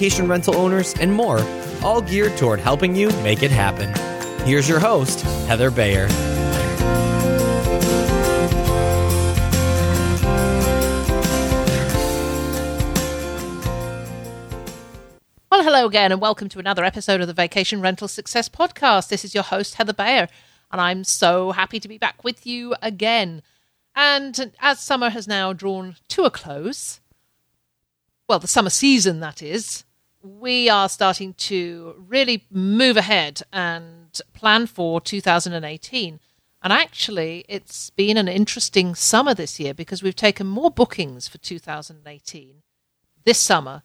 vacation rental owners, and more, all geared toward helping you make it happen. Here's your host, Heather Bayer. Well, hello again, and welcome to another episode of the Vacation Rental Success Podcast. This is your host, Heather Bayer, and I'm so happy to be back with you again. And as summer has now drawn to a close, well, the summer season, that is, we are starting to really move ahead and plan for 2018. And actually, it's been an interesting summer this year because we've taken more bookings for 2018 this summer,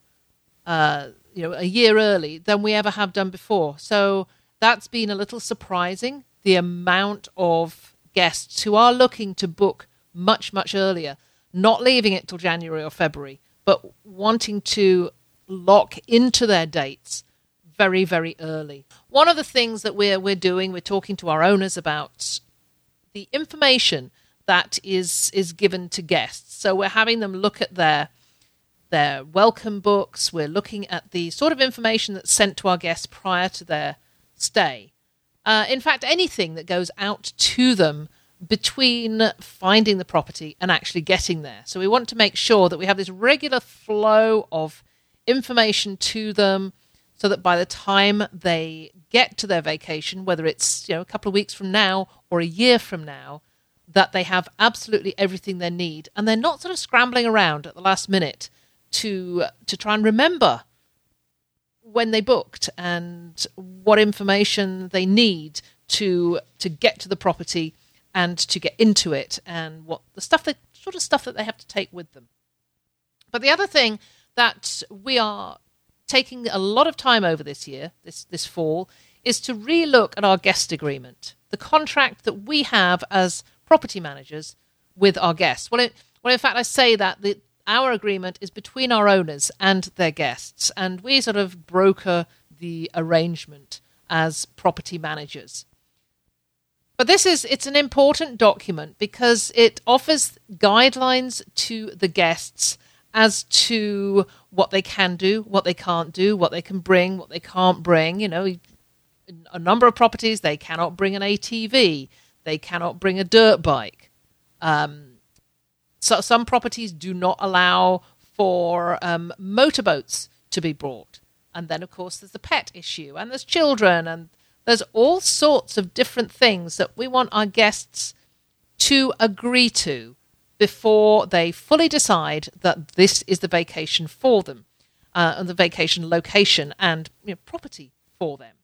uh, you know, a year early than we ever have done before. So that's been a little surprising. The amount of guests who are looking to book much, much earlier, not leaving it till January or February, but wanting to lock into their dates very, very early. One of the things that we're we're doing, we're talking to our owners about the information that is is given to guests. So we're having them look at their their welcome books. We're looking at the sort of information that's sent to our guests prior to their stay. Uh, in fact, anything that goes out to them between finding the property and actually getting there. So we want to make sure that we have this regular flow of information to them so that by the time they get to their vacation, whether it's you know a couple of weeks from now or a year from now, that they have absolutely everything they need and they're not sort of scrambling around at the last minute to to try and remember when they booked and what information they need to to get to the property and to get into it and what the stuff that sort of stuff that they have to take with them. But the other thing that we are taking a lot of time over this year, this this fall, is to relook at our guest agreement, the contract that we have as property managers with our guests. Well, it, well, in fact, I say that the, our agreement is between our owners and their guests, and we sort of broker the arrangement as property managers. But this is it's an important document because it offers guidelines to the guests as to what they can do, what they can't do, what they can bring, what they can't bring. You know, a number of properties they cannot bring an ATV, they cannot bring a dirt bike. Um, so some properties do not allow for um, motorboats to be brought, and then of course there's the pet issue, and there's children, and there's all sorts of different things that we want our guests to agree to before they fully decide that this is the vacation for them, uh, and the vacation location and you know, property for them.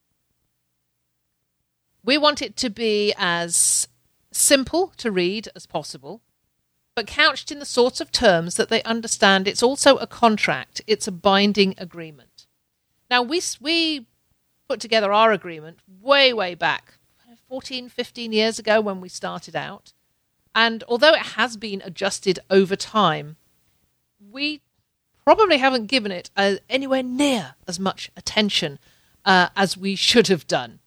We want it to be as simple to read as possible, but couched in the sorts of terms that they understand. It's also a contract, it's a binding agreement. Now, we, we put together our agreement way, way back 14, 15 years ago when we started out. And although it has been adjusted over time, we probably haven't given it uh, anywhere near as much attention uh, as we should have done.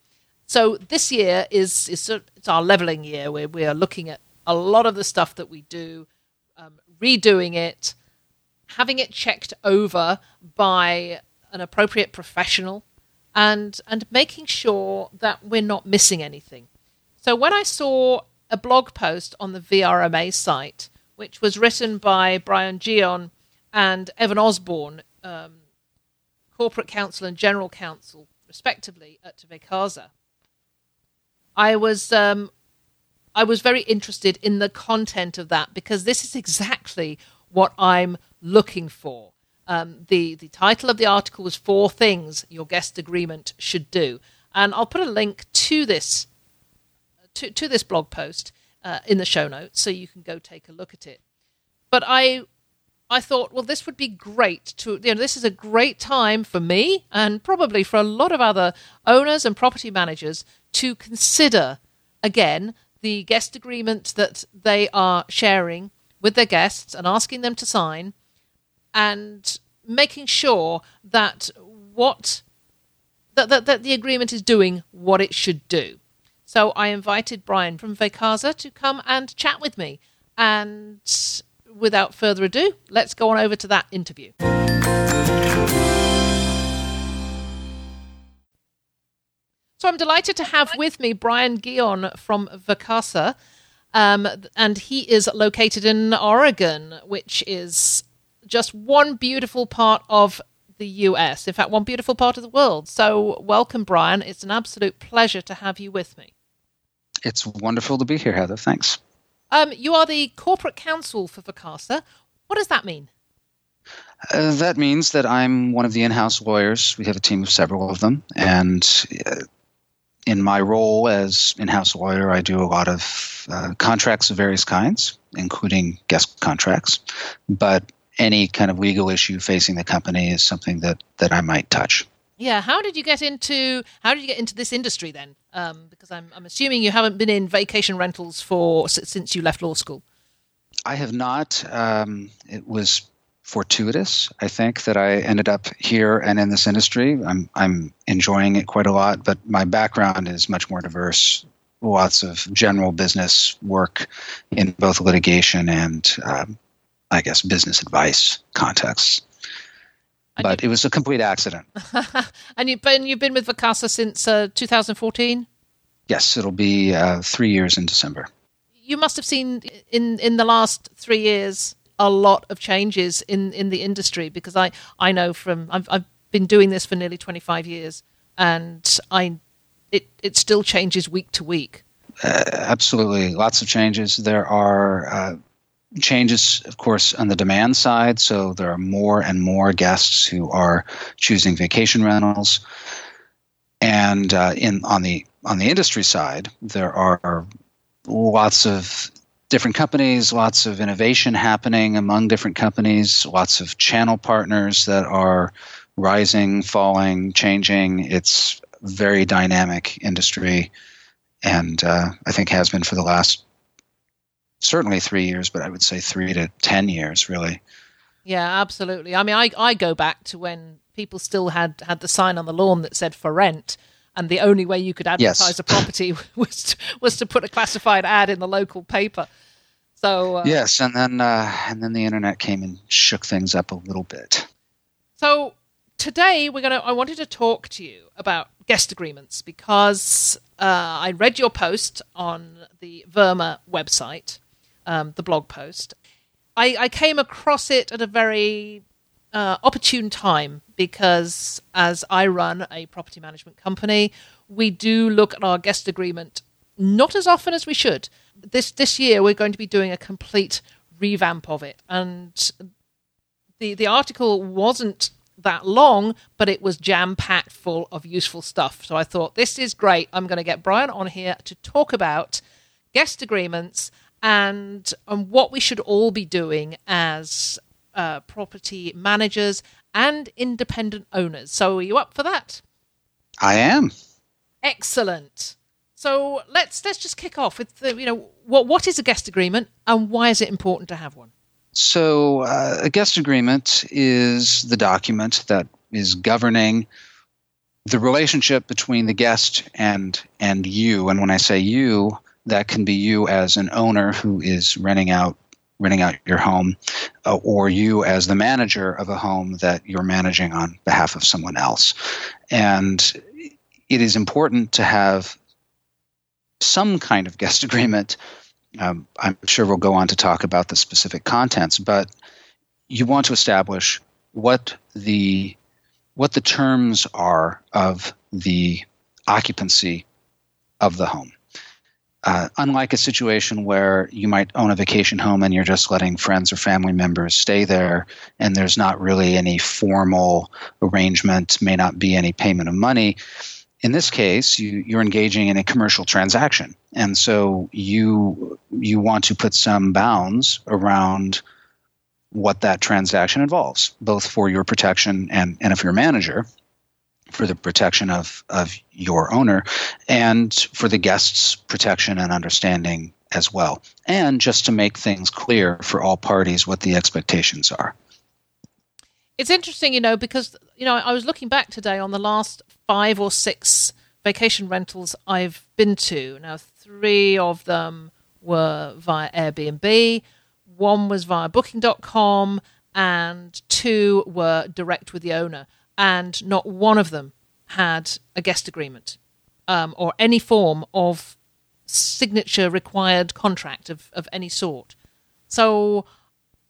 So this year is, is it's our leveling year where we are looking at a lot of the stuff that we do, um, redoing it, having it checked over by an appropriate professional, and and making sure that we're not missing anything. So when I saw a blog post on the VRMA site, which was written by Brian Gion and Evan Osborne, um, corporate counsel and general counsel, respectively, at Vacasa. I was um, I was very interested in the content of that because this is exactly what I'm looking for. Um, the the title of the article was four things your guest agreement should do, and I'll put a link to this to, to this blog post uh, in the show notes so you can go take a look at it. But I I thought, well, this would be great to, you know, this is a great time for me and probably for a lot of other owners and property managers to consider again the guest agreement that they are sharing with their guests and asking them to sign and making sure that what that, that, that the agreement is doing what it should do. So I invited Brian from Vacasa to come and chat with me. And without further ado, let's go on over to that interview. So I'm delighted to have with me Brian Guion from Vacasa. Um, and he is located in Oregon, which is just one beautiful part of the US. In fact, one beautiful part of the world. So, welcome, Brian. It's an absolute pleasure to have you with me. It's wonderful to be here, Heather. Thanks. Um, you are the corporate counsel for Vacasa. What does that mean? Uh, that means that I'm one of the in house lawyers. We have a team of several of them. And uh, in my role as in house lawyer, I do a lot of uh, contracts of various kinds, including guest contracts. But any kind of legal issue facing the company is something that, that I might touch. Yeah, how did you get into how did you get into this industry then? Um, because I'm I'm assuming you haven't been in vacation rentals for since you left law school. I have not. Um, it was fortuitous, I think, that I ended up here and in this industry. I'm I'm enjoying it quite a lot, but my background is much more diverse. Lots of general business work in both litigation and, um, I guess, business advice contexts. But you, it was a complete accident. and you, but you've been with Vacasa since uh, 2014. Yes, it'll be uh, three years in December. You must have seen in in the last three years a lot of changes in in the industry because I I know from I've I've been doing this for nearly 25 years and I it it still changes week to week. Uh, absolutely, lots of changes. There are uh, changes, of course, on the demand side. So there are more and more guests who are choosing vacation rentals, and uh, in on the on the industry side, there are lots of different companies, lots of innovation happening among different companies, lots of channel partners that are rising, falling, changing. It's very dynamic industry, and uh, I think has been for the last certainly three years, but I would say three to ten years, really. Yeah, absolutely. I mean, I I go back to when people still had had the sign on the lawn that said for rent and the only way you could advertise yes. a property was to, was to put a classified ad in the local paper. So uh, yes, and then uh, and then the internet came and shook things up a little bit. So today we're gonna. I wanted to talk to you about guest agreements because uh, I read your post on the VRMA website, um, the blog post. I, I came across it at a very uh, opportune time because as I run a property management company, we do look at our guest agreement not as often as we should. This this year we're going to be doing a complete revamp of it, and the the article wasn't that long, but it was jam packed full of useful stuff. So I thought this is great. I'm going to get Brian on here to talk about guest agreements and and what we should all be doing as uh, property managers and independent owners. So, are you up for that? I am. Excellent. So let's let's just kick off with the, you know what what is a guest agreement and why is it important to have one? So uh, a guest agreement is the document that is governing the relationship between the guest and and you. And when I say you, that can be you as an owner who is renting out renting out your home, uh, or you as the manager of a home that you're managing on behalf of someone else. And it is important to have some kind of guest agreement. Um, I'm sure we'll go on to talk about the specific contents, but you want to establish what the what the terms are of the occupancy of the home. Uh, unlike a situation where you might own a vacation home and you're just letting friends or family members stay there, and there's not really any formal arrangement, may not be any payment of money. In this case, you, you're engaging in a commercial transaction, and so you you want to put some bounds around what that transaction involves, both for your protection and, and if you're a manager, for the protection of, of your owner and for the guest's protection and understanding as well. And just to make things clear for all parties what the expectations are. It's interesting, you know, because, you know, I was looking back today on the last five or six vacation rentals I've been to. Now, three of them were via Airbnb, one was via booking.com, and two were direct with the owner and not one of them had a guest agreement. um, or any form of signature required contract of, of any sort. So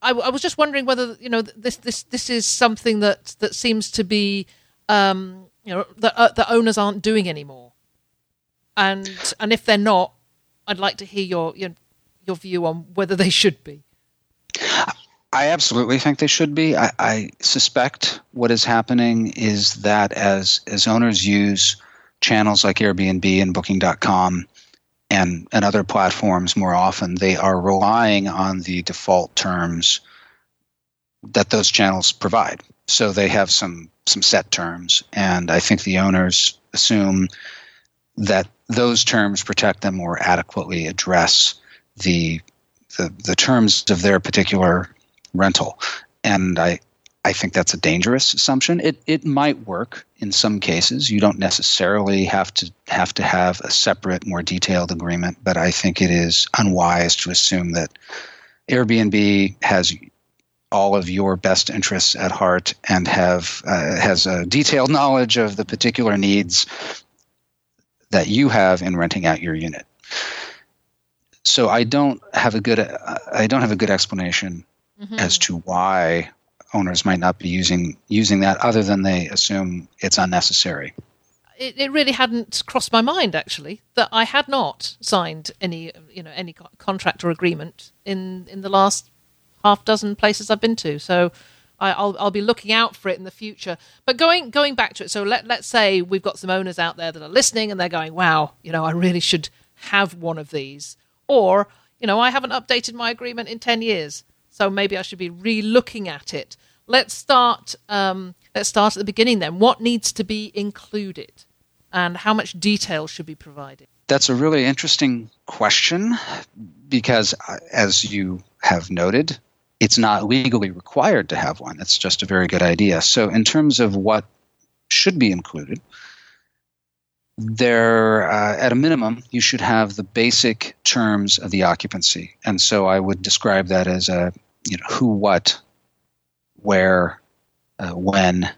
I, I was just wondering whether you know this this this is something that that seems to be um, you know the uh, the owners aren't doing anymore, and and if they're not, I'd like to hear your your, your view on whether they should be. I absolutely think they should be. I, I, suspect what is happening is that as as owners use channels like Airbnb and Booking.com and and other platforms more often, they are relying on the default terms that those channels provide. So they have some some set terms, and I think the owners assume that those terms protect them or adequately address the the, the terms of their particular rental. And I, I think that's a dangerous assumption. It it might work in some cases. You don't necessarily have to have to have a separate, more detailed agreement, but I think it is unwise to assume that Airbnb has all of your best interests at heart and have uh, has a detailed knowledge of the particular needs that you have in renting out your unit. So I don't have a good I don't have a good explanation mm-hmm. as to why owners might not be using using that other than they assume it's unnecessary. It, it really hadn't crossed my mind actually that I had not signed any you know any contract or agreement in in the last half dozen places I've been to. So I, will I'll be looking out for it in the future. But going going back to it so let let's say we've got some owners out there that are listening and they're going wow you know I really should have one of these. Or you know I haven't updated my agreement in 10 years so maybe I should be re-looking at it. Let's start. Um, let's start at the beginning then. What needs to be included, and how much detail should be provided? That's a really interesting question because, uh, as you have noted, it's not legally required to have one. It's just a very good idea. So, in terms of what should be included, there uh, at a minimum you should have the basic terms of the occupancy. And so i would describe that as a you know who what where uh, when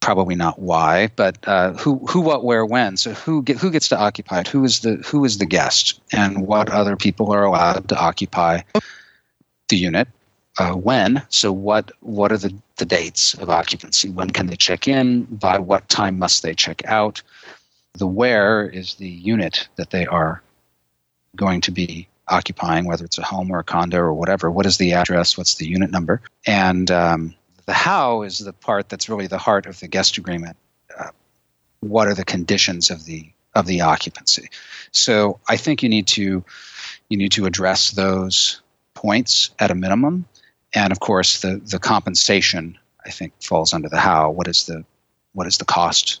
probably not why but uh, who who what where when. So who get, who gets to occupy it? Who is the who is the guest? And what other people are allowed to occupy the unit uh, when? So what what are the the dates of occupancy? When can they check in? By what time must they check out the where is the unit that they are going to be occupying, whether it's a home or a condo or whatever. What is the address? What's the unit number? And um, the how is the part that's really the heart of the guest agreement. Uh, what are the conditions of the of the occupancy? So I think you need to you need to address those points at a minimum, and of course the the compensation I think falls under the how. What is the what is the cost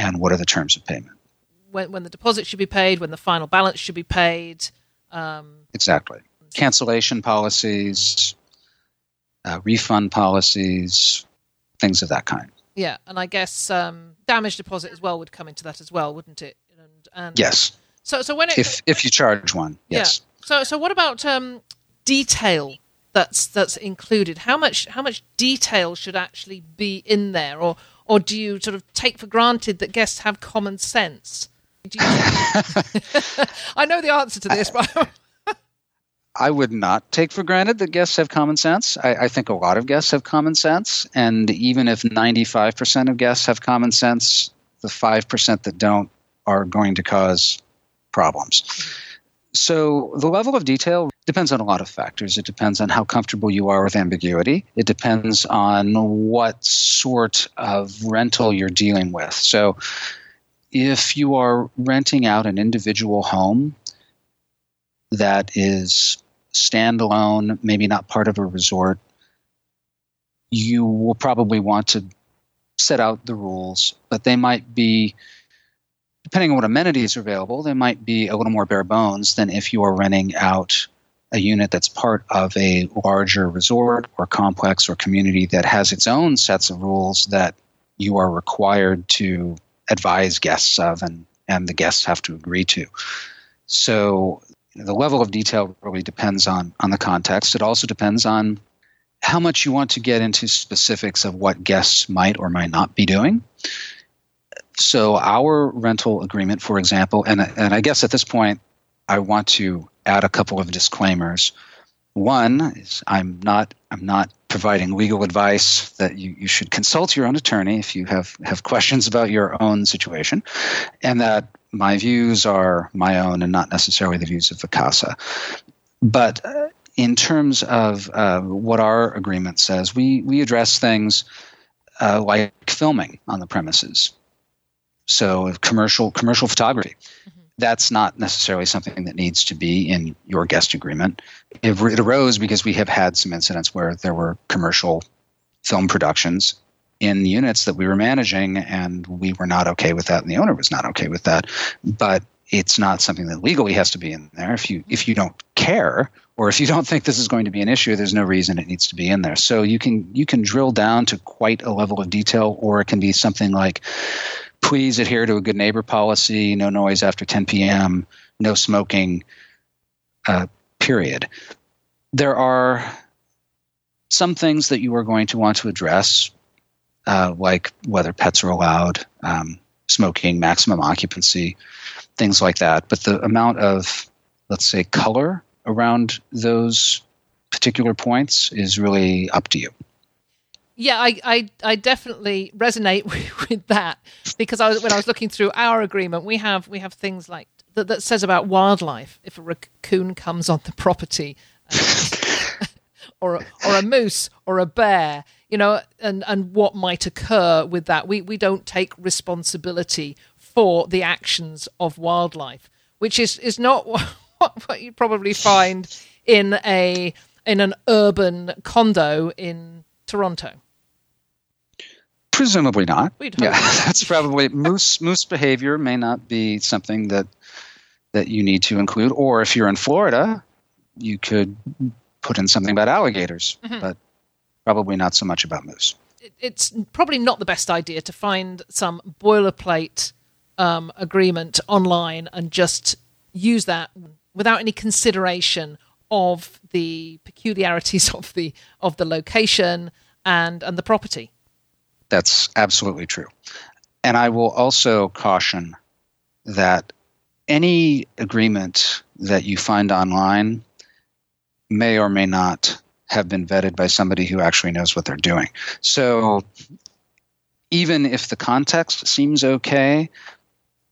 and what are the terms of payment. When, when the deposit should be paid, when the final balance should be paid. Um, exactly. Cancellation policies, uh, refund policies, things of that kind. Yeah, and I guess um, damage deposit as well would come into that as well, wouldn't it? And, and yes. So, so when it, if if you charge one, yes. Yeah. So, so what about um, detail that's that's included? How much how much detail should actually be in there, or or do you sort of take for granted that guests have common sense? I know the answer to this, but I would not take for granted that guests have common sense. I, I, think a lot of guests have common sense, and even if 95% of guests have common sense, the 5% that don't are going to cause problems. So the level of detail depends on a lot of factors. It depends on how comfortable you are with ambiguity. It depends on what sort of rental you're dealing with. So if you are renting out an individual home that is standalone, maybe not part of a resort, you will probably want to set out the rules, but they might be depending on what amenities are available, they might be a little more bare bones than if you are renting out a unit that's part of a larger resort or complex or community that has its own sets of rules that you are required to advise guests of and, and the guests have to agree to. So the level of detail really depends on, on the context. It also depends on how much you want to get into specifics of what guests might or might not be doing So our rental agreement, for example, and and I guess at this point, I want to add a couple of disclaimers. One is I'm not I'm not providing legal advice that you, you should consult your own attorney if you have, have questions about your own situation, and that my views are my own and not necessarily the views of Vacasa. But uh, in terms of uh, what our agreement says, we, we address things uh, like filming on the premises. So commercial commercial photography. Mm-hmm that's not necessarily something that needs to be in your guest agreement. It, it, arose because we have had some incidents where there were commercial film productions in units that we were managing, and we were not okay with that, and the owner was not okay with that. But it's not something that legally has to be in there. If you if you don't care or if you don't think this is going to be an issue, there's no reason it needs to be in there. So you can you can drill down to quite a level of detail, or it can be something like please adhere to a good neighbor policy, no noise after 10 p.m., no smoking, uh, period. There are some things that you are going to want to address, uh, like whether pets are allowed, um, smoking, maximum occupancy, things like that. But the amount of, let's say, color around those particular points is really up to you yeah, I, I, I definitely resonate with, with that because I when I was looking through our agreement, we have we have things like that, that says about wildlife. If a raccoon comes on the property, uh, or or a moose or a bear, you know, and and what might occur with that, we we don't take responsibility for the actions of wildlife, which is is not what, what you probably find in a in an urban condo in Toronto. Presumably not. Yeah, that's probably moose. Moose behavior may not be something that that you need to include. Or if you're in Florida, you could put in something about alligators, mm-hmm. but probably not so much about moose. It's probably not the best idea to find some boilerplate um, agreement online and just use that without any consideration of the peculiarities of the of the location and and the property. That's absolutely true. And I will also caution that any agreement that you find online may or may not have been vetted by somebody who actually knows what they're doing. So even if the context seems okay,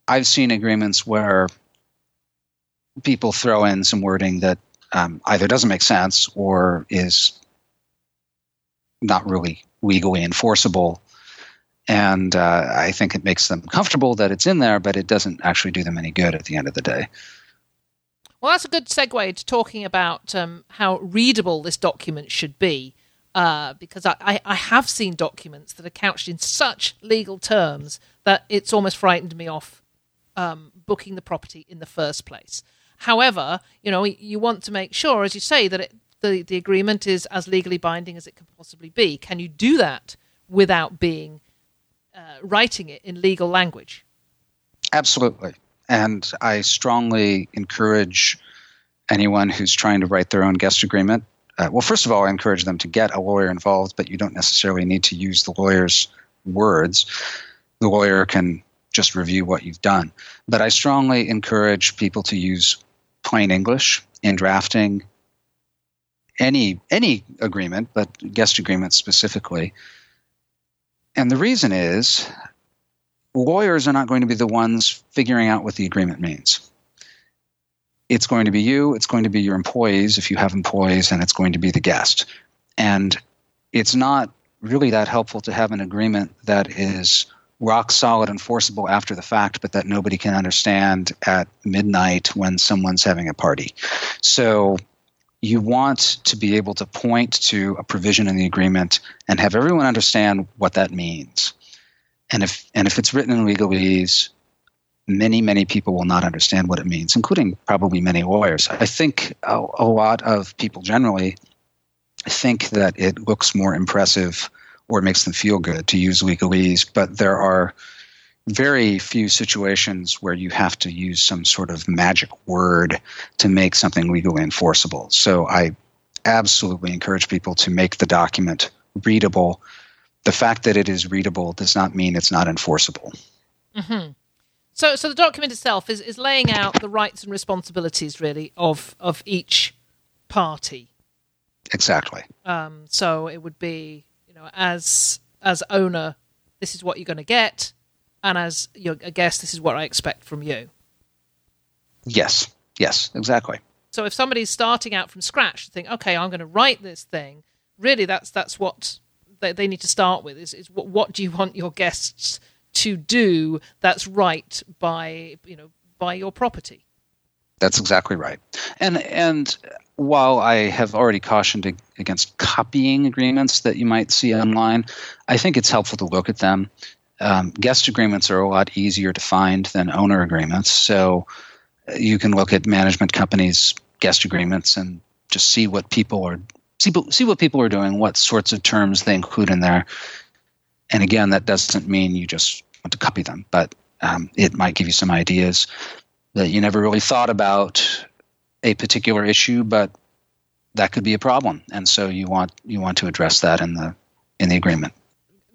I've seen agreements where people throw in some wording that um, either doesn't make sense or is not really legally enforceable and uh, I think it makes them comfortable that it's in there, but it doesn't actually do them any good at the end of the day. Well, that's a good segue to talking about um, how readable this document should be, uh, because I, I, have seen documents that are couched in such legal terms that it's almost frightened me off um, booking the property in the first place. However, you know, you want to make sure, as you say, that it, the the agreement is as legally binding as it can possibly be. Can you do that without being uh, writing it in legal language. Absolutely. And I strongly encourage anyone who's trying to write their own guest agreement. Uh, well, first of all, I encourage them to get a lawyer involved, but you don't necessarily need to use the lawyer's words. The lawyer can just review what you've done. But I strongly encourage people to use plain English in drafting any any agreement, but guest agreements specifically, and the reason is lawyers are not going to be the ones figuring out what the agreement means. It's going to be you, it's going to be your employees if you have employees, and it's going to be the guest. And it's not really that helpful to have an agreement that is rock solid and enforceable after the fact, but that nobody can understand at midnight when someone's having a party. So you want to be able to point to a provision in the agreement and have everyone understand what that means. And if and if it's written in legalese, many many people will not understand what it means, including probably many lawyers. I think a, a lot of people generally think that it looks more impressive or makes them feel good to use legalese, but there are very few situations where you have to use some sort of magic word to make something legally enforceable. So I absolutely encourage people to make the document readable. The fact that it is readable does not mean it's not enforceable. So, so the document itself is, is laying out the rights and responsibilities, really, of of each party. Exactly. Um, so it would be, you know, as as owner, this is what you're going to get, and as your a guest, this is what I expect from you. Yes. Yes. Exactly. So if somebody's starting out from scratch to think, okay, I'm going to write this thing, really, that's that's what they, they need to start with. Is is what what do you want your guests to do that's right by you know by your property? That's exactly right. And and while I have already cautioned against copying agreements that you might see online, I think it's helpful to look at them. Um, guest agreements are a lot easier to find than owner agreements, so you can look at management companies' guest agreements and just see what people are see see what people are doing, what sorts of terms they include in there. And again, that doesn't mean you just want to copy them, but um, it might give you some ideas that you never really thought about a particular issue, but that could be a problem, and so you want you want to address that in the in the agreement.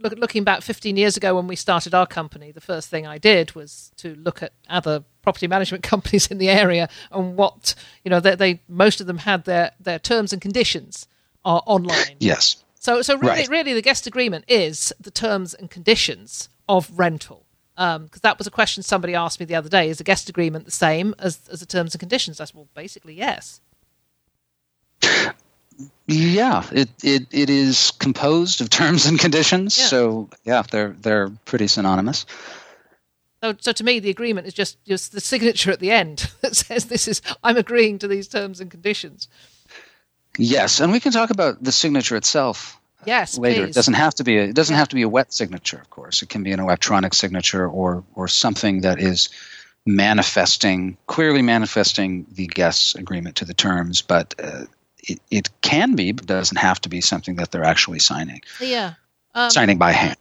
Look, looking back 15 years ago when we started our company, the first thing I did was to look at other property management companies in the area and what you know they, they most of them had their their terms and conditions are online. Yes. So, so really, Right. really, the guest agreement is the terms and conditions of rental. Um, because that was a question somebody asked me the other day: Is a guest agreement the same as as the terms and conditions? I said, well, basically, yes. Yeah, it, it, it is composed of terms and conditions, Yeah. so yeah, they're they're pretty synonymous. So, so to me, the agreement is just just the signature at the end that says this is I'm agreeing to these terms and conditions. Yes, and we can talk about the signature itself Yes, later. please. It doesn't have to be a, it doesn't have to be a wet signature, of course. It can be an electronic signature or or something that is manifesting clearly manifesting the guest's agreement to the terms, but uh, it, it can be, but doesn't have to be something that they're actually signing Yeah. Um, signing by hand.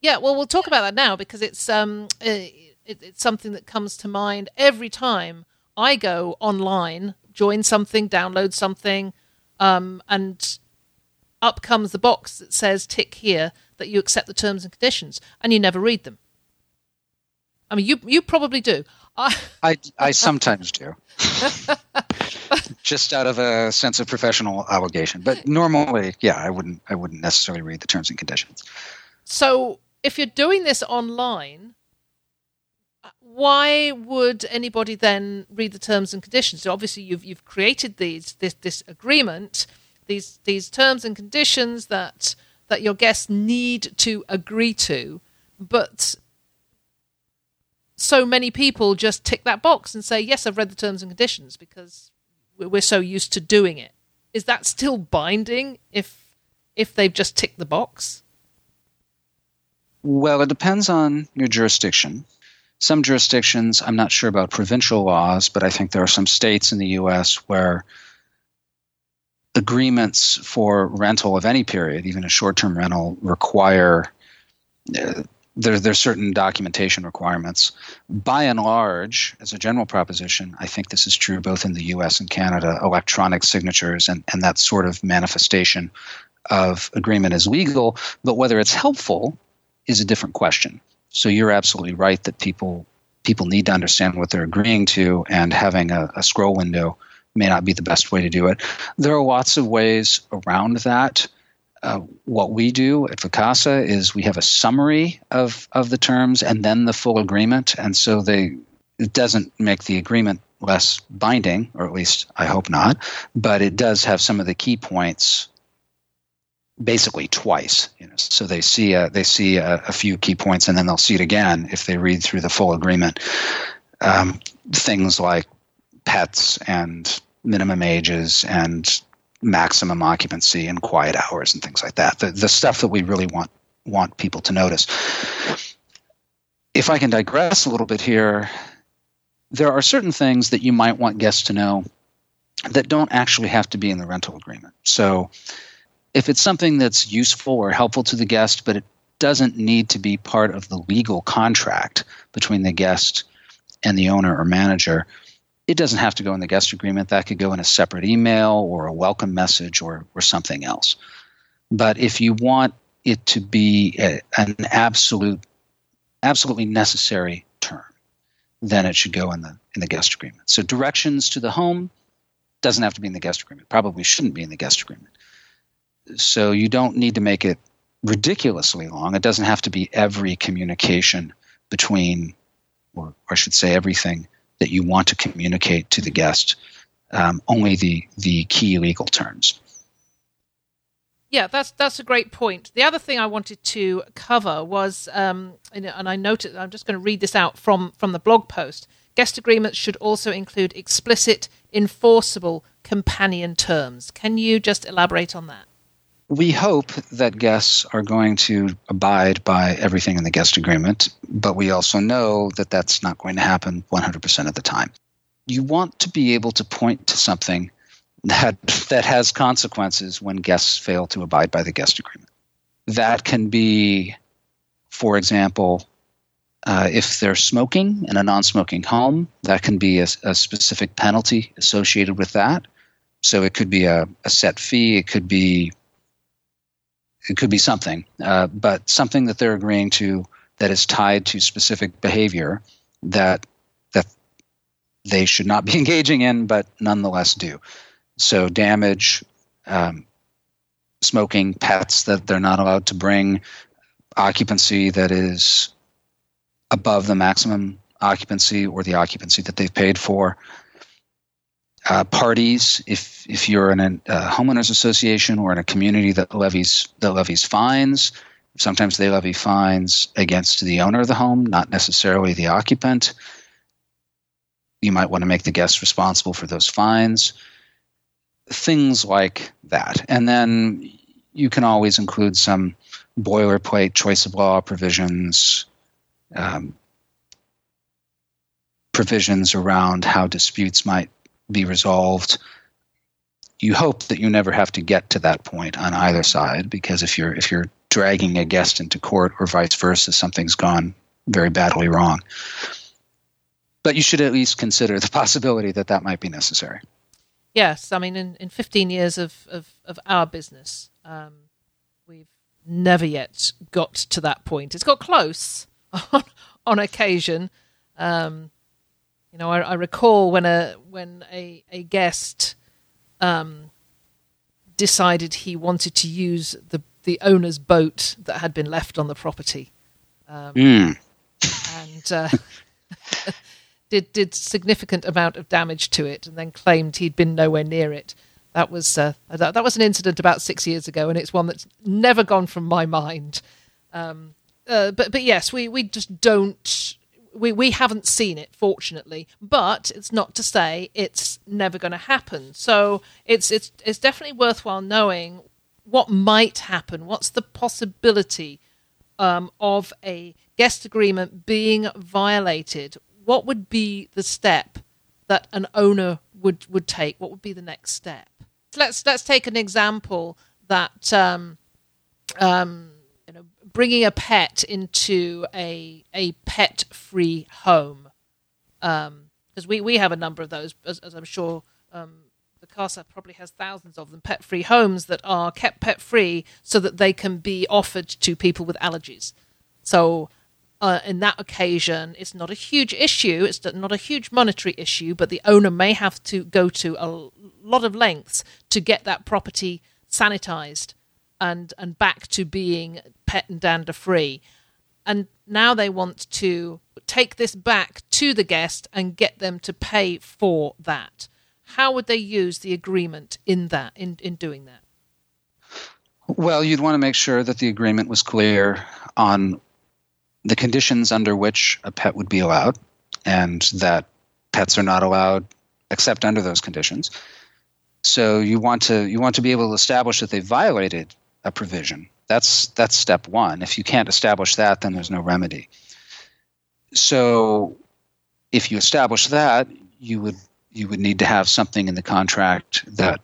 Yeah, well, we'll talk about that now because it's um, uh, it, it's something that comes to mind every time I go online, join something, download something, um, and up comes the box that says "tick here" that you accept the terms and conditions, and you never read them. I mean, you you probably do. I, I, I sometimes do. Just out of a sense of professional obligation. But normally, yeah, I wouldn't I wouldn't necessarily read the terms and conditions. So, if you're doing this online, why would anybody then read the terms and conditions? So obviously, you've you've created these this this agreement, these these terms and conditions that that your guests need to agree to, but so many people just tick that box and say, "Yes, I've read the terms and conditions," because we're so used to doing it. Is that still binding if if they've just ticked the box? Well, it depends on your jurisdiction. Some jurisdictions, I'm not sure about provincial laws, but I think there are some states in the U.S. where agreements for rental of any period, even a short-term rental, require uh, uh, there, there's certain documentation requirements. By and large, as a general proposition, I think this is true both in the U.S. and Canada. Electronic signatures and, and that sort of manifestation of agreement is legal, but whether it's helpful is a different question. So you're absolutely right that people people need to understand what they're agreeing to, and having a, a scroll window may not be the best way to do it. There are lots of ways around that. Uh, what we do at Vacasa is we have a summary of, of the terms and then the full agreement, and so they it doesn't make the agreement less binding, or at least I hope not, but it does have some of the key points basically twice. You know, so they see a, they see a, a few key points, and then they'll see it again if they read through the full agreement. Um, things like pets and minimum ages and maximum occupancy and quiet hours and things like that. The the stuff that we really want want people to notice. If I can digress a little bit here, there are certain things that you might want guests to know that don't actually have to be in the rental agreement. So if it's something that's useful or helpful to the guest, but it doesn't need to be part of the legal contract between the guest and the owner or manager, it doesn't have to go in the guest agreement. That could go in a separate email or a welcome message or, or something else. But if you want it to be a, an absolute absolutely necessary term, then it should go in the in the guest agreement. So directions to the home doesn't have to be in the guest agreement. Probably shouldn't be in the guest agreement. So you don't need to make it ridiculously long. It doesn't have to be every communication between, or, or I should say, everything that you want to communicate to the guest. Um, only the the key legal terms. Yeah, that's that's a great point. The other thing I wanted to cover was, um, and I noted, I'm just going to read this out from from the blog post. Guest agreements should also include explicit, enforceable companion terms. Can you just elaborate on that? We hope that guests are going to abide by everything in the guest agreement, but we also know that that's not going to happen 100% of the time. You want to be able to point to something that that has consequences when guests fail to abide by the guest agreement. That can be, for example, uh, if they're smoking in a non-smoking home, that can be a, a, specific penalty associated with that. So it could be a, a set fee. It could be it could be something, uh, but something that they're agreeing to that is tied to specific behavior that that they should not be engaging in, but nonetheless do. So damage, um, smoking, pets that they're not allowed to bring, occupancy that is above the maximum occupancy or the occupancy that they've paid for. Uh, parties, if if you're in a uh, homeowners association or in a community that levies that levies fines, sometimes they levy fines against the owner of the home, not necessarily the occupant. You might want to make the guest responsible for those fines things like that. And then you can always include some boilerplate choice of law provisions, um, provisions around how disputes might be resolved. You hope that you never have to get to that point on either side, because if you're if you're dragging a guest into court or vice versa, something's gone very badly wrong. But you should at least consider the possibility that that might be necessary. Yes, I mean, in, in 15 years of, of, of our business, um, we've never yet got to that point. It's got close on, on occasion. Um, you know, I, I, recall when a when a a guest um, decided he wanted to use the the owner's boat that had been left on the property, um, mm. and uh, did did significant amount of damage to it, and then claimed he'd been nowhere near it. That was uh, that, that, was an incident about six years ago, and it's one that's never gone from my mind. Um, uh, but but yes, we, we just don't we, we haven't seen it, fortunately. But it's not to say it's never going to happen. So it's it's it's definitely worthwhile knowing what might happen. What's the possibility um, of a guest agreement being violated what would be the step that an owner would would take? What would be the next step? Let's let's take an example that um, um, bringing a pet into a a pet free home, because um, we we have a number of those, as, as I'm sure. Um, Vacasa probably has thousands of them, pet free homes that are kept pet free so that they can be offered to people with allergies. So uh, in that occasion, it's not a huge issue. It's not a huge monetary issue, but the owner may have to go to a lot of lengths to get that property sanitized and and back to being pet and dander free. And now they want to take this back to the guest and get them to pay for that. How would they use the agreement in that in, in doing that? Well, you'd want to make sure that the agreement was clear on the conditions under which a pet would be allowed, and that pets are not allowed except under those conditions. So you want to you want to be able to establish that they violated a provision. That's that's step one. If you can't establish that, then there's no remedy. So if you establish that, you would you would need to have something in the contract that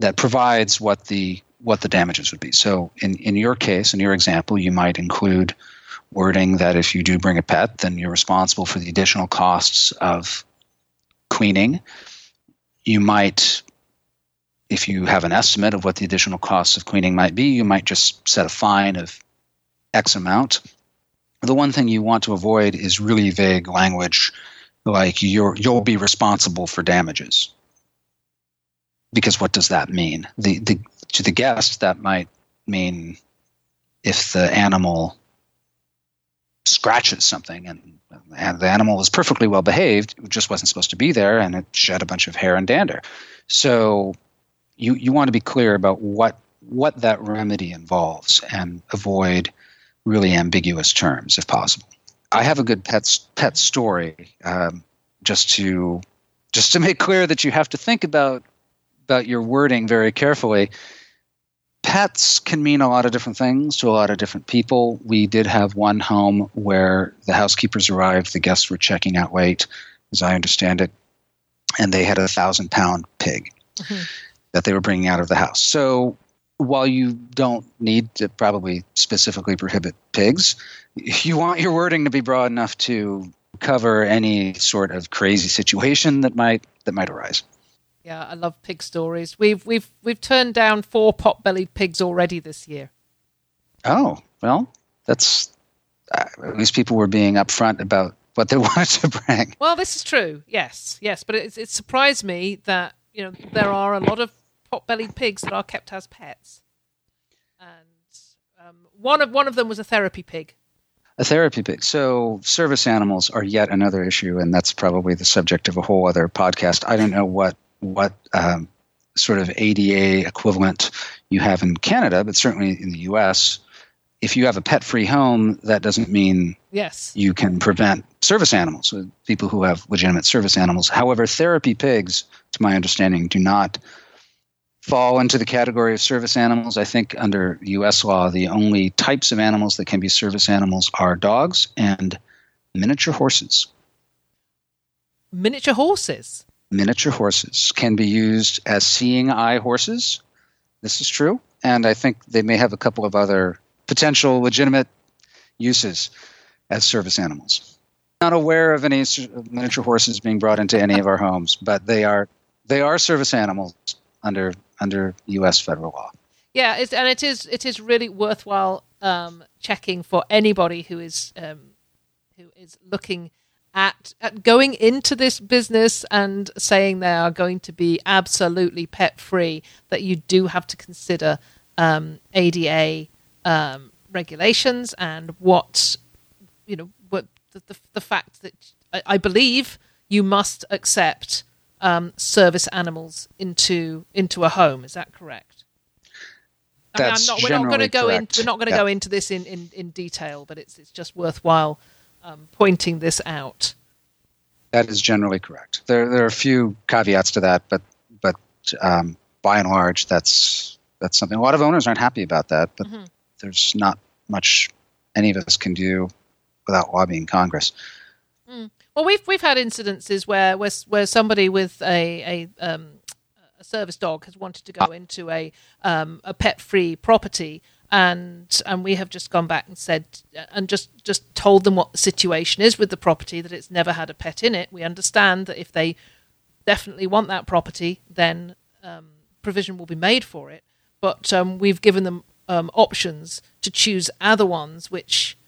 that provides what the what the damages would be. So in, in your case, in your example, you might include wording that if you do bring a pet, then you're responsible for the additional costs of cleaning. You might, if you have an estimate of what the additional costs of cleaning might be, you might just set a fine of X amount. The one thing you want to avoid is really vague language like you're you'll be responsible for damages. Because what does that mean? The, the to the guest that might mean if the animal scratches something and, and the animal was perfectly well behaved just wasn't supposed to be there and it shed a bunch of hair and dander. So you you want to be clear about what what that remedy involves and avoid really ambiguous terms if possible I have a good pet pet story, um, just to just to make clear that you have to think about about your wording very carefully. Pets can mean a lot of different things to a lot of different people. We did have one home where the housekeepers arrived, the guests were checking out late, as I understand it, and they had a thousand pound pig mm-hmm. That they were bringing out of the house. So while you don't need to probably specifically prohibit pigs, you want your wording to be broad enough to cover any sort of crazy situation that might that might arise. Yeah, I love pig stories. We've we've we've turned down four pot-bellied pigs already this year. Oh well, that's uh, at least people were being upfront about what they wanted to bring. Well, this is true. Yes, yes, but it, it surprised me that you know there are a lot of pot-bellied pigs that are kept as pets, and um, one of one of them was a therapy pig a therapy pig. So service animals are yet another issue, and that's probably the subject of a whole other podcast. I don't know what what um, sort of ADA equivalent you have in Canada, but certainly in the U.S. If you have a pet-free home, that doesn't mean yes you can prevent service animals, people who have legitimate service animals. However, therapy pigs, to my understanding, do not fall into the category of service animals. I think under U.S. law, the only types of animals that can be service animals are dogs and miniature horses. Miniature horses? Miniature horses can be used as seeing eye horses. This is true. And I think they may have a couple of other potential legitimate uses as service animals. Not aware of any miniature horses being brought into any of our homes, but they are they are service animals under under U.S. federal law. Yeah, and it is it is really worthwhile um, checking for anybody who is um, who is looking at, at going into this business and saying they are going to be absolutely pet free. That you do have to consider um, ADA um, regulations and what you know what the, the, the fact that I, I believe you must accept um, service animals into into a home. Is that correct? I mean, not, we're not going to go in. We're not going to yeah. go into this in, in, in detail, but it's it's just worthwhile um, pointing this out. That is generally correct. There there are a few caveats to that, but but um, by and large, that's that's something. A lot of owners aren't happy about that, but mm-hmm. there's not much any of us can do without lobbying Congress. Mm. Well, we've we've had incidences where where, where somebody with a a, um, a service dog has wanted to go into a um, a pet free property, and and we have just gone back and said and just just told them what the situation is with the property that it's never had a pet in it. We understand that if they definitely want that property, then um, provision will be made for it. But um, we've given them um, options to choose other ones which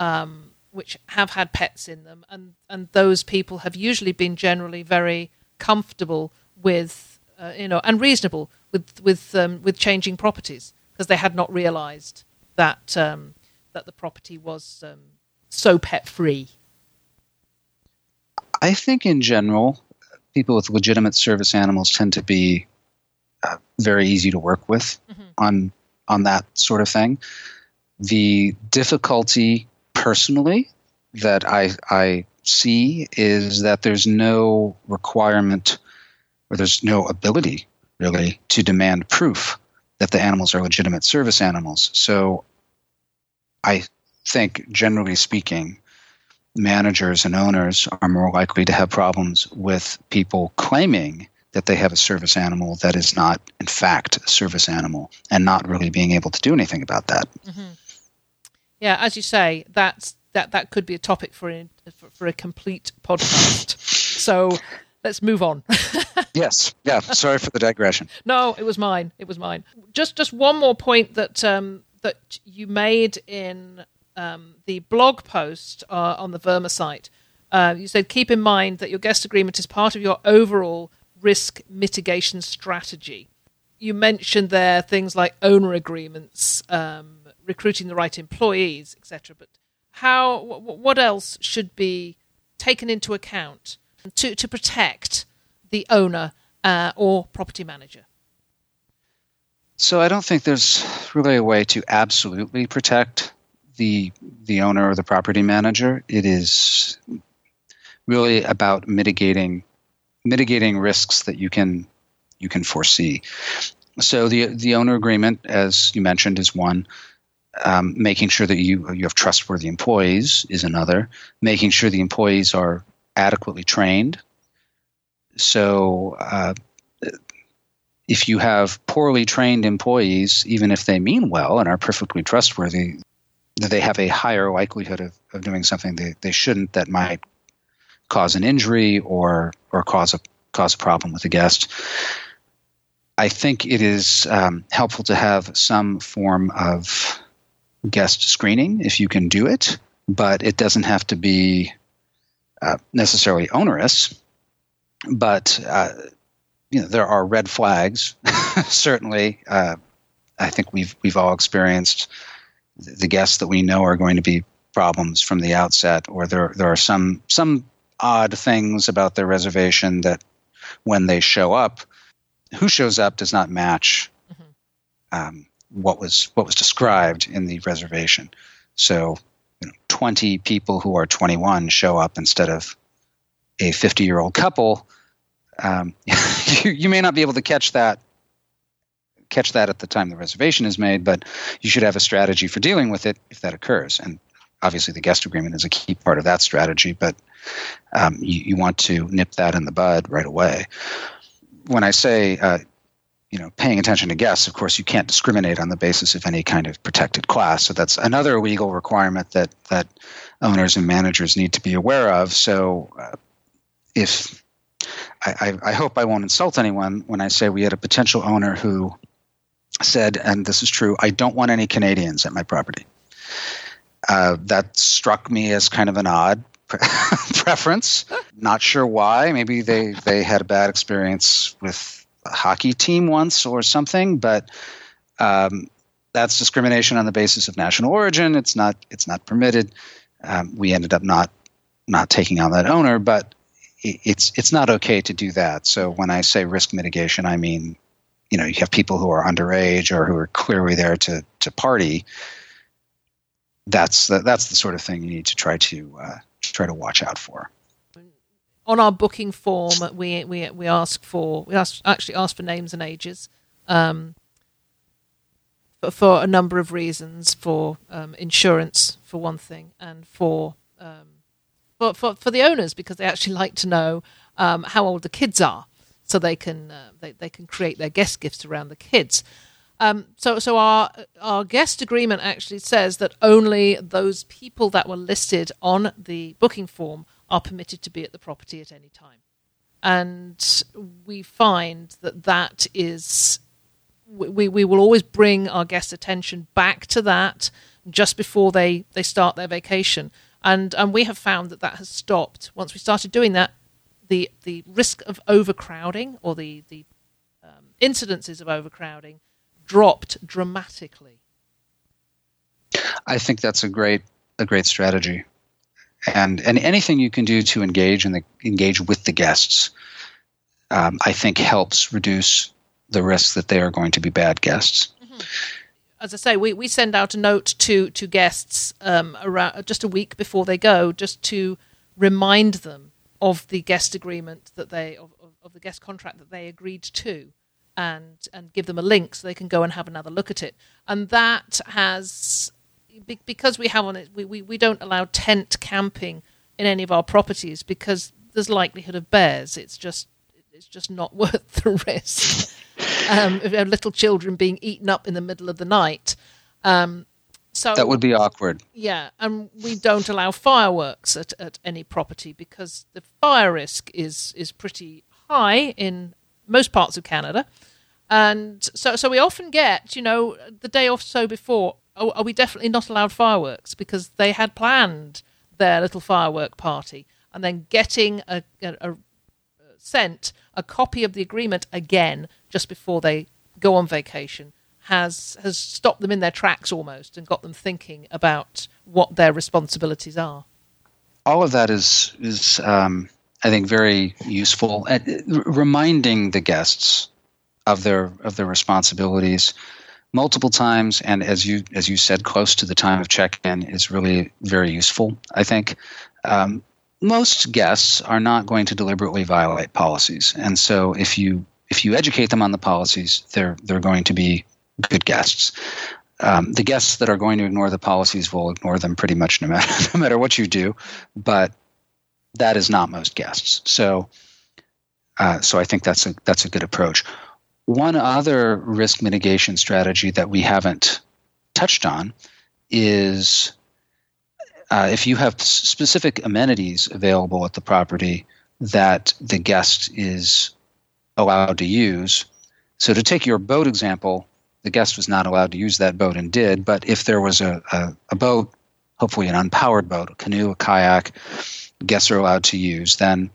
um, which have had pets in them, and and those people have usually been generally very comfortable with, uh, you know, and reasonable with with um, with changing properties because they had not realised that um, that the property was um, so pet free. I think in general, people with legitimate service animals tend to be uh, very easy to work with mm-hmm. on on that sort of thing. The difficulty personally that I I see is that there's no requirement or there's no ability really to demand proof that the animals are legitimate service animals. So I think generally speaking managers and owners are more likely to have problems with people claiming that they have a service animal that is not in fact a service animal and not really being able to do anything about that. Mm-hmm. Yeah, as you say, that's that that could be a topic for a, for, for a complete podcast. so let's move on. yes. Yeah. Sorry for the digression. No, it was mine. It was mine. Just just one more point that um, that you made in um, the blog post uh, on the VRMA site, uh, you said keep in mind that your guest agreement is part of your overall risk mitigation strategy. You mentioned there things like owner agreements, um, recruiting the right employees, etc. But how? what else should be taken into account to to protect the owner uh, or property manager? So I don't think there's really a way to absolutely protect the the owner or the property manager. It is really about mitigating mitigating risks that you can you can foresee. So the the owner agreement, as you mentioned, is one. Um, making sure that you you have trustworthy employees is another. Making sure the employees are adequately trained. So uh, if you have poorly trained employees, even if they mean well and are perfectly trustworthy, they have a higher likelihood of, of doing something they, they shouldn't that might cause an injury or or cause a cause a problem with the guest. I think it is um, helpful to have some form of guest screening if you can do it, but it doesn't have to be uh, necessarily onerous. But uh, you know there are red flags. Certainly, uh, I think we've we've all experienced the guests that we know are going to be problems from the outset, or there there are some some odd things about their reservation that when they show up, who shows up does not match mm-hmm. um, what was what was described in the reservation. So, you know, twenty people who are twenty one show up instead of a fifty year old couple um, you, you may not be able to catch that catch that at the time the reservation is made, but you should have a strategy for dealing with it if that occurs. And obviously, the guest agreement is a key part of that strategy, but um, you, you, want to nip that in the bud right away. When I say, uh, you know, paying attention to guests, of course, you can't discriminate on the basis of any kind of protected class. So that's another legal requirement that that owners and managers need to be aware of. So uh, if I, I, hope I won't insult anyone when I say we had a potential owner who said, and this is true, I don't want any Canadians at my property. Uh, that struck me as kind of an odd preference. Not sure why. Maybe they, they had a bad experience with hockey team once or something, but um, that's discrimination on the basis of national origin. It's not it's not permitted. Um, we ended up not not taking on that owner, but it's it's not okay to do that. So when I say risk mitigation, I mean, you know, you have people who are underage or who are clearly there to to party. That's the, that's the sort of thing you need to try to uh, try to watch out for. On our booking form, we we we ask for we ask, actually ask for names and ages. Um, for, for a number of reasons, for um, insurance, for one thing, and for um, for, for, for the owners because they actually like to know um, how old the kids are, so they can uh, they, they can create their guest gifts around the kids. Um, so so our our guest agreement actually says that only those people that were listed on the booking form are permitted to be at the property at any time, and we find that that is we we will always bring our guests' attention back to that just before they they start their vacation and and we have found that that has stopped once we started doing that. The the risk of overcrowding or the the um, incidences of overcrowding dropped dramatically. I think that's a great a great strategy, and and anything you can do to engage and engage with the guests, um, I think helps reduce the risk that they are going to be bad guests. Mm-hmm as I say, we, we send out a note to to guests um, around just a week before they go, just to remind them of the guest agreement that they of, of the guest contract that they agreed to, and and give them a link so they can go and have another look at it. And that has because we have on it, we, we, we don't allow tent camping in any of our properties because there's likelihood of bears. It's just it's just not worth the risk um, little children being eaten up in the middle of the night. Um, so that would be awkward. Yeah, and we don't allow fireworks at, at any property because the fire risk is is pretty high in most parts of Canada, and so so we often get you know the day or so before oh, are we definitely not allowed fireworks because they had planned their little firework party, and then getting a, a, a sent a copy of the agreement again just before they go on vacation has has stopped them in their tracks almost and got them thinking about what their responsibilities are. All of that is is um, I think very useful at reminding the guests of their of their responsibilities multiple times and as you as you said close to the time of check-in is really very useful i think. Um, most guests are not going to deliberately violate policies and so if you if you educate them on the policies they're they're going to be good guests. Um, the guests that are going to ignore the policies will ignore them pretty much no matter no matter what you do but that is not most guests. So uh, so I think that's a that's a good approach. One other risk mitigation strategy that we haven't touched on is uh, if you have specific amenities available at the property that the guest is allowed to use. So, to take your boat example, the guest was not allowed to use that boat and did, but if there was a, a, a boat, hopefully an unpowered boat, a canoe, a kayak, guests are allowed to use, then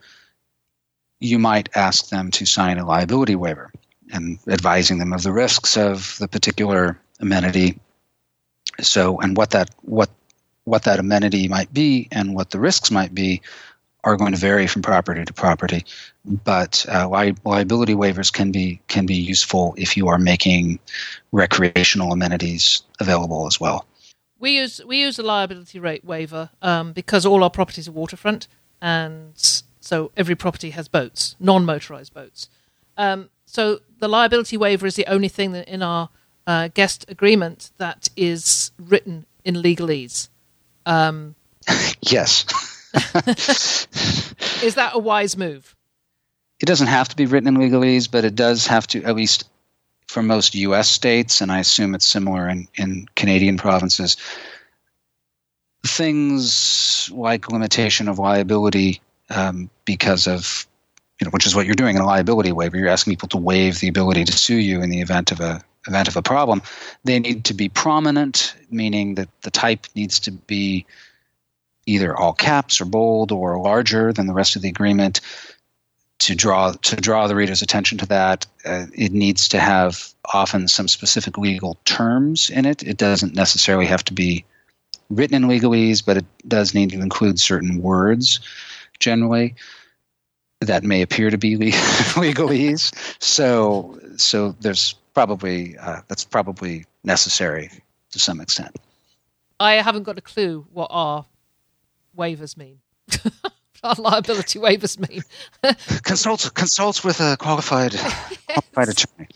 you might ask them to sign a liability waiver and advising them of the risks of the particular amenity. So, and what that what what that amenity might be and what the risks might be are going to vary from property to property. But uh, li- liability waivers can be can be useful if you are making recreational amenities available as well. We use we use a liability rate waiver um, because all our properties are waterfront, and so every property has boats, non-motorized boats. Um, so the liability waiver is the only thing that in our uh, guest agreement that is written in legalese. Um, yes. is that a wise move? It doesn't have to be written in legalese, but it does have to, at least for most U.S. states, and I assume it's similar in, in Canadian provinces. Things like limitation of liability um, because of you know, which is what you're doing in a liability waiver. You're asking people to waive the ability to sue you in the event of a event of a problem. They need to be prominent, meaning that the type needs to be either all caps or bold or larger than the rest of the agreement. To draw to draw the reader's attention to that, uh, it needs to have often some specific legal terms in it. It doesn't necessarily have to be written in legalese, but it does need to include certain words generally that may appear to be legalese. So, so there's probably uh, that's probably necessary to some extent. I haven't got a clue what our waivers mean. our liability waivers mean. consult consult with a qualified qualified attorney.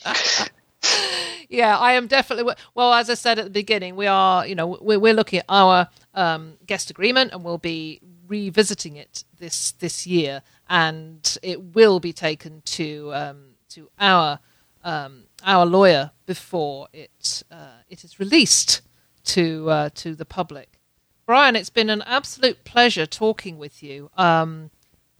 yeah, I am definitely. Well, as I said at the beginning, we are. You know, we're, we're looking at our um, guest agreement, and we'll be revisiting it this this year, and it will be taken to um, to our um, our lawyer before it uh, it is released to uh, to the public. Brian, it's been an absolute pleasure talking with you. Um,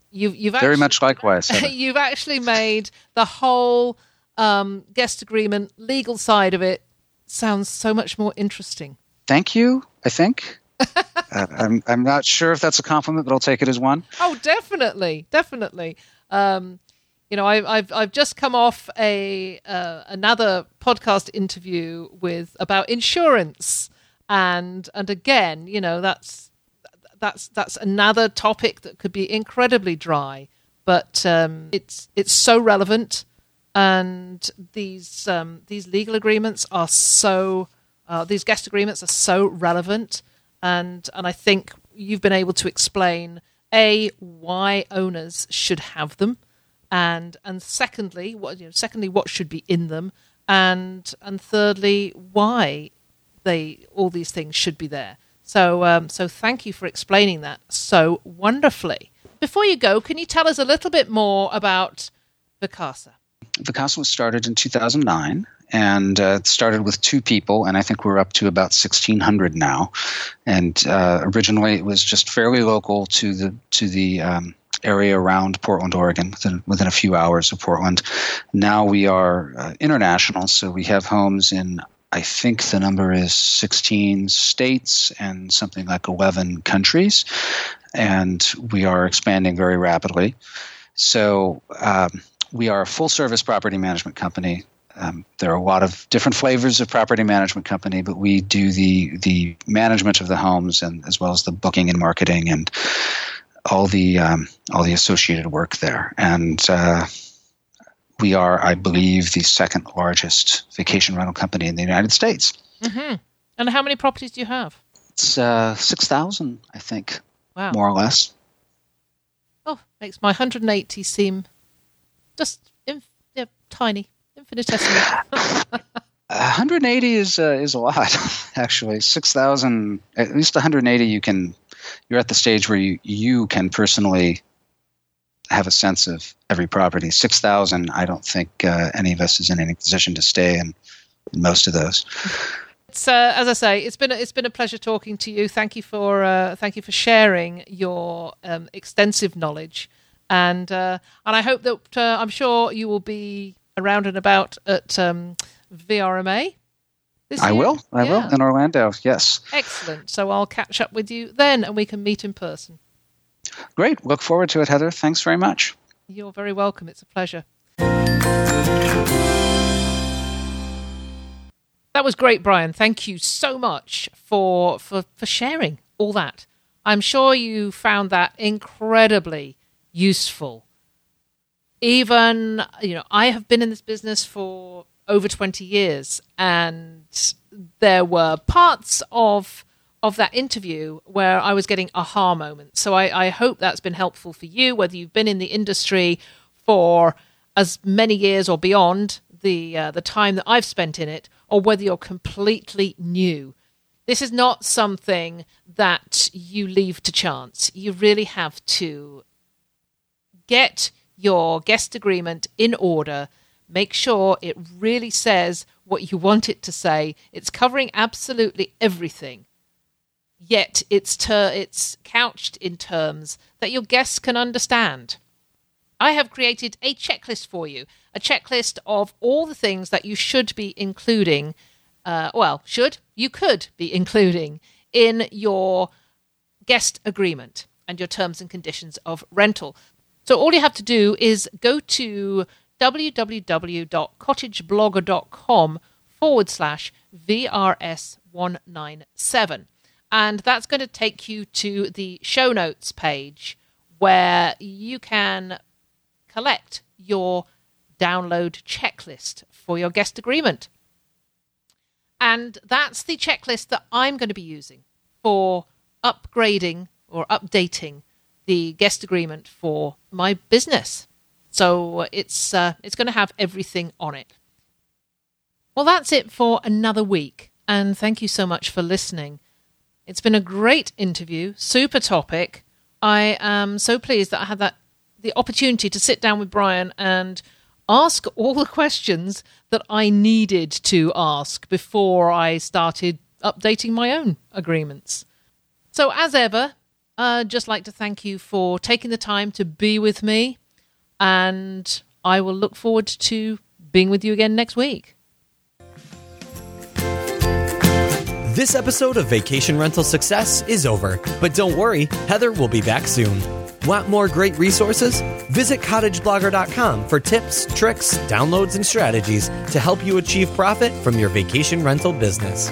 you've you've very much likewise. you've actually made the whole um, guest agreement legal side of it sounds so much more interesting. Thank you. I think uh, I'm I'm not sure if that's a compliment, but I'll take it as one. Oh, definitely, definitely. Um, you know, I, have I've just come off a uh, another podcast interview with about insurance, and and again, you know, that's that's that's another topic that could be incredibly dry, but um, it's it's so relevant, and these um, these legal agreements are so uh, these guest agreements are so relevant and and I think you've been able to explain a why owners should have them, and and secondly, what you know, secondly what should be in them, and and thirdly why they all these things should be there. So um, so thank you for explaining that so wonderfully. Before you go, can you tell us a little bit more about Vacasa? Vacasa was started in 2009 and uh, it started with two people, and I think we're up to about 1,600 now. And uh, originally, it was just fairly local to the to the um, area around Portland, Oregon, within within a few hours of Portland. Now we are uh, international, so we have homes in I think the number is 16 states and something like 11 countries, and we are expanding very rapidly. So um, we are a full service property management company. Um, there are a lot of different flavors of property management company, but we do the the management of the homes and as well as the booking and marketing and all the um, all the associated work there. And uh, we are, I believe, the second largest vacation rental company in the United States. Mm-hmm. And how many properties do you have? It's uh, six thousand, I think, Wow. more or less. Oh, makes my 180 seem just inf- yeah, tiny, infinitesimal. 180 is uh, is a lot, actually. 6,000, at least 180, you can. You're at the stage where you you can personally have a sense of every property. 6,000, I don't think uh, any of us is in any position to stay in, in most of those. It's uh, as I say, it's been a, it's been a pleasure talking to you. Thank you for uh, thank you for sharing your um, extensive knowledge, and uh, and I hope that uh, I'm sure you will be around and about at um, VRMA. I year? will. I Yeah. will in Orlando. Yes. Excellent. So I'll catch up with you then, and we can meet in person. Great. Look forward to it, Heather. Thanks very much. You're very welcome. It's a pleasure. That was great, Brian. Thank you so much for for for sharing all that. I'm sure you found that incredibly useful. Even, you know, I have been in this business for over 20 years and there were parts of of that interview where I was getting aha moments. So I, I hope that's been helpful for you, whether you've been in the industry for as many years or beyond the uh, the time that I've spent in it, or whether you're completely new. This is not something that you leave to chance. You really have to get your guest agreement in order. Make sure it really says what you want it to say. It's covering absolutely everything yet it's ter- it's couched in terms that your guests can understand. I have created a checklist for you, a checklist of all the things that you should be including. Uh, well, should you could be including in your guest agreement and your terms and conditions of rental. So all you have to do is go to www.cottageblogger.com forward slash VRS197. And that's going to take you to the show notes page where you can collect your download checklist for your guest agreement. And that's the checklist that I'm going to be using for upgrading or updating the guest agreement for my business. So it's uh, it's going to have everything on it. Well, that's it for another week, and thank you so much for listening. It's been a great interview, super topic. I am so pleased that I had that the opportunity to sit down with Brian and ask all the questions that I needed to ask before I started updating my own agreements. So, as ever, I'd just like to thank you for taking the time to be with me, and I will look forward to being with you again next week. This episode of Vacation Rental Success is over, but don't worry, Heather will be back soon. Want more great resources? Visit cottageblogger.com for tips, tricks, downloads, and strategies to help you achieve profit from your vacation rental business.